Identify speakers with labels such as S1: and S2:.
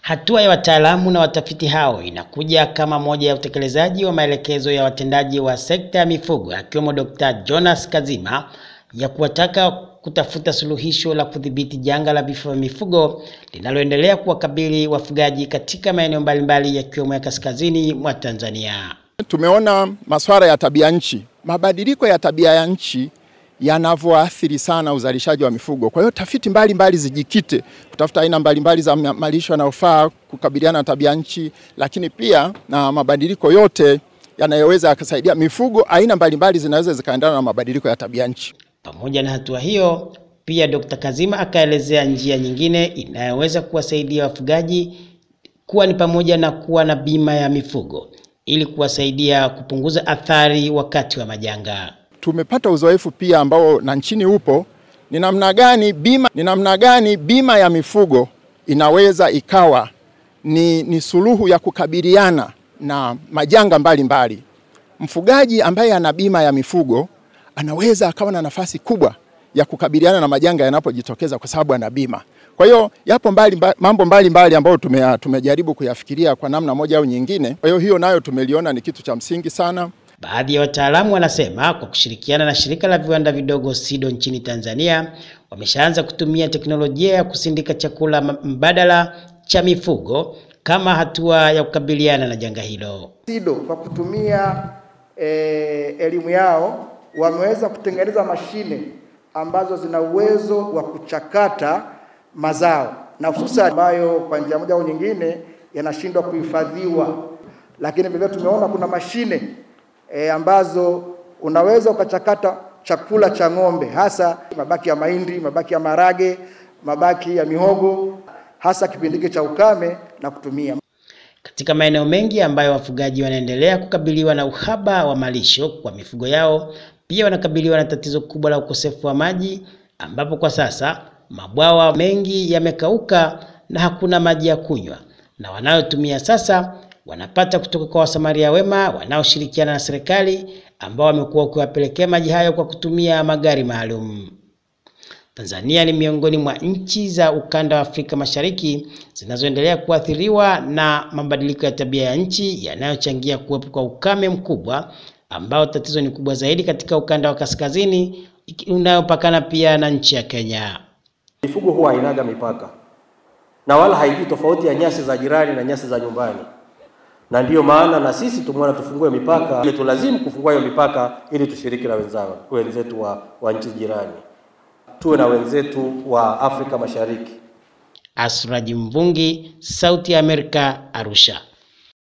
S1: Hatua ya wataalamu na watafiti hao inakuja kama moja ya utekelezaji wa maelekezo ya watendaji wa sekta ya mifugo akiwemo Dr. Jonas Kazima ya kuwataka kutafuta suluhisho la kudhibiti janga la vifo vya mifugo linaloendelea kuwakabili wafugaji katika maeneo mbalimbali yakiwemo ya kaskazini mwa Tanzania.
S2: Tumeona masuala ya tabia nchi, mabadiliko ya tabia ya nchi yanavyoathiri sana uzalishaji wa mifugo. Kwa hiyo tafiti mbalimbali mbali zijikite kutafuta aina mbalimbali za malisho yanayofaa kukabiliana na tabia nchi, lakini pia na mabadiliko yote yanayoweza yakasaidia mifugo. Aina mbalimbali zinaweza zikaendana na mabadiliko ya tabia nchi.
S1: Pamoja na hatua hiyo, pia Dr. Kazima akaelezea njia nyingine inayoweza kuwasaidia wafugaji kuwa ni pamoja na kuwa na bima ya mifugo ili kuwasaidia kupunguza athari wakati wa majanga.
S2: Tumepata uzoefu pia ambao na nchini upo ni namna gani bima, ni namna gani bima ya mifugo inaweza ikawa ni, ni suluhu ya kukabiliana na majanga mbalimbali mbali. Mfugaji ambaye ana bima ya mifugo anaweza akawa na nafasi kubwa ya kukabiliana na majanga yanapojitokeza kwa sababu ana bima. Kwa hiyo yapo mbali, mba, mambo mbalimbali ambayo tume, tumejaribu kuyafikiria kwa namna moja au nyingine. Kwa hiyo hiyo nayo tumeliona ni kitu cha msingi sana.
S1: Baadhi ya wataalamu wanasema kwa kushirikiana na shirika la viwanda vidogo SIDO nchini Tanzania wameshaanza kutumia teknolojia ya kusindika chakula mbadala cha mifugo kama hatua ya kukabiliana na janga hilo.
S3: SIDO kwa kutumia e, elimu yao wameweza kutengeneza mashine ambazo zina uwezo wa kuchakata mazao na hususan ambayo kwa njia moja au nyingine yanashindwa kuhifadhiwa, lakini vile tumeona kuna mashine e, ambazo unaweza ukachakata chakula cha ng'ombe, hasa mabaki ya mahindi, mabaki ya marage, mabaki ya mihogo, hasa kipindi hiki cha ukame na kutumia.
S1: Katika maeneo mengi ambayo wafugaji wanaendelea kukabiliwa na uhaba wa malisho kwa mifugo yao, pia wanakabiliwa na tatizo kubwa la ukosefu wa maji, ambapo kwa sasa mabwawa mengi yamekauka na hakuna maji ya kunywa, na wanayotumia sasa wanapata kutoka kwa wasamaria wema wanaoshirikiana na serikali ambao wamekuwa wakiwapelekea maji hayo kwa kutumia magari maalum. Tanzania ni miongoni mwa nchi za ukanda wa Afrika Mashariki zinazoendelea kuathiriwa na mabadiliko ya tabia ya nchi yanayochangia kuwepo kwa ukame mkubwa ambao tatizo ni kubwa zaidi katika ukanda wa kaskazini unayopakana pia na nchi ya Kenya.
S4: Mifugo huwa hainaga mipaka na wala haijui tofauti ya nyasi za jirani na nyasi za nyumbani, na ndiyo maana na sisi tumeona tufungue mipaka, ile tulazimu kufungua hiyo mipaka ili tushiriki na wenzao wenzetu wa, wa nchi jirani, tuwe na wenzetu wa Afrika Mashariki.
S1: Asraji Mvungi, Sauti ya Amerika, Arusha.